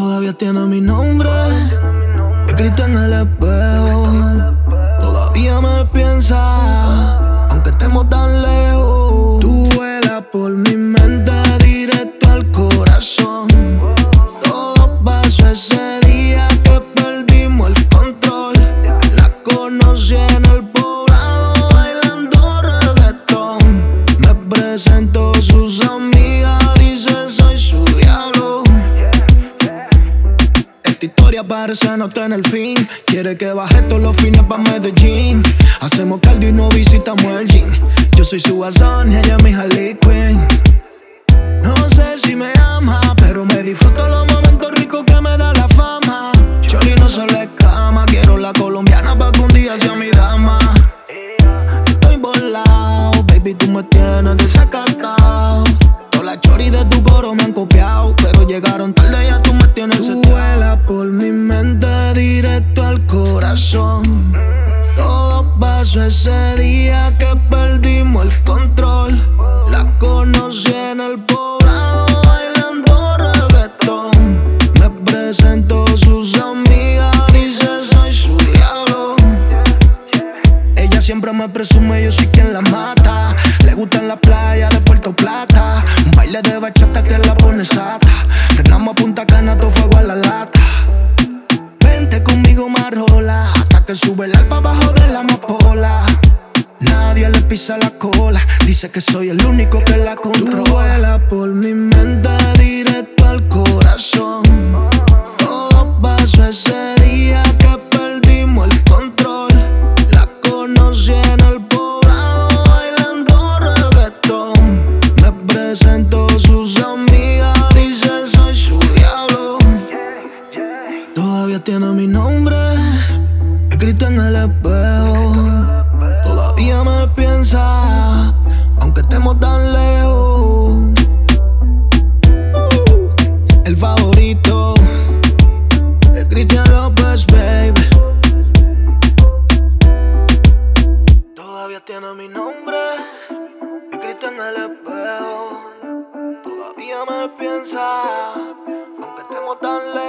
Todavía tiene mi nombre escrito en el espejo. Todavía me piensa, aunque estemos tan lejos. Tú vuelas por mi mente directo al corazón. Historia parece no tener fin. Quiere que baje todos los fines pa' Medellín. Hacemos cardio y no visitamos el gym. Yo soy su guasón ella es mi Harley Quinn. No sé si me ama, pero me disfruto los momentos ricos que me da la fama. Chori no solo es cama, quiero la colombiana pa' que un día sea mi dama. Estoy volado, baby, tú me tienes desacatado. Todas las chori de tu coro me han copiado, llegaron tarde, ya tú me tienes Tú vuelas por mi mente directo al corazón. Todo pasó ese día que perdimos el control. La conocí en el poblado bailando reggaetón. Me presento sus amigas, dice soy su diablo. Ella siempre me presume, yo soy quien la mata. Le gusta en la playa de Puerto Plata. Un baile de bachata que la pone sata. Que sube el alpa abajo de la amapola. Nadie le pisa la cola. Dice que soy el único que la controla. Tú vuelas por mi mente directo al corazón. Escrito en el espejo. Todavía me piensa, aunque estemos tan lejos. El favorito de Cristian López, baby. Todavía tiene mi nombre escrito en el espejo. Todavía me piensa, aunque estemos tan lejos.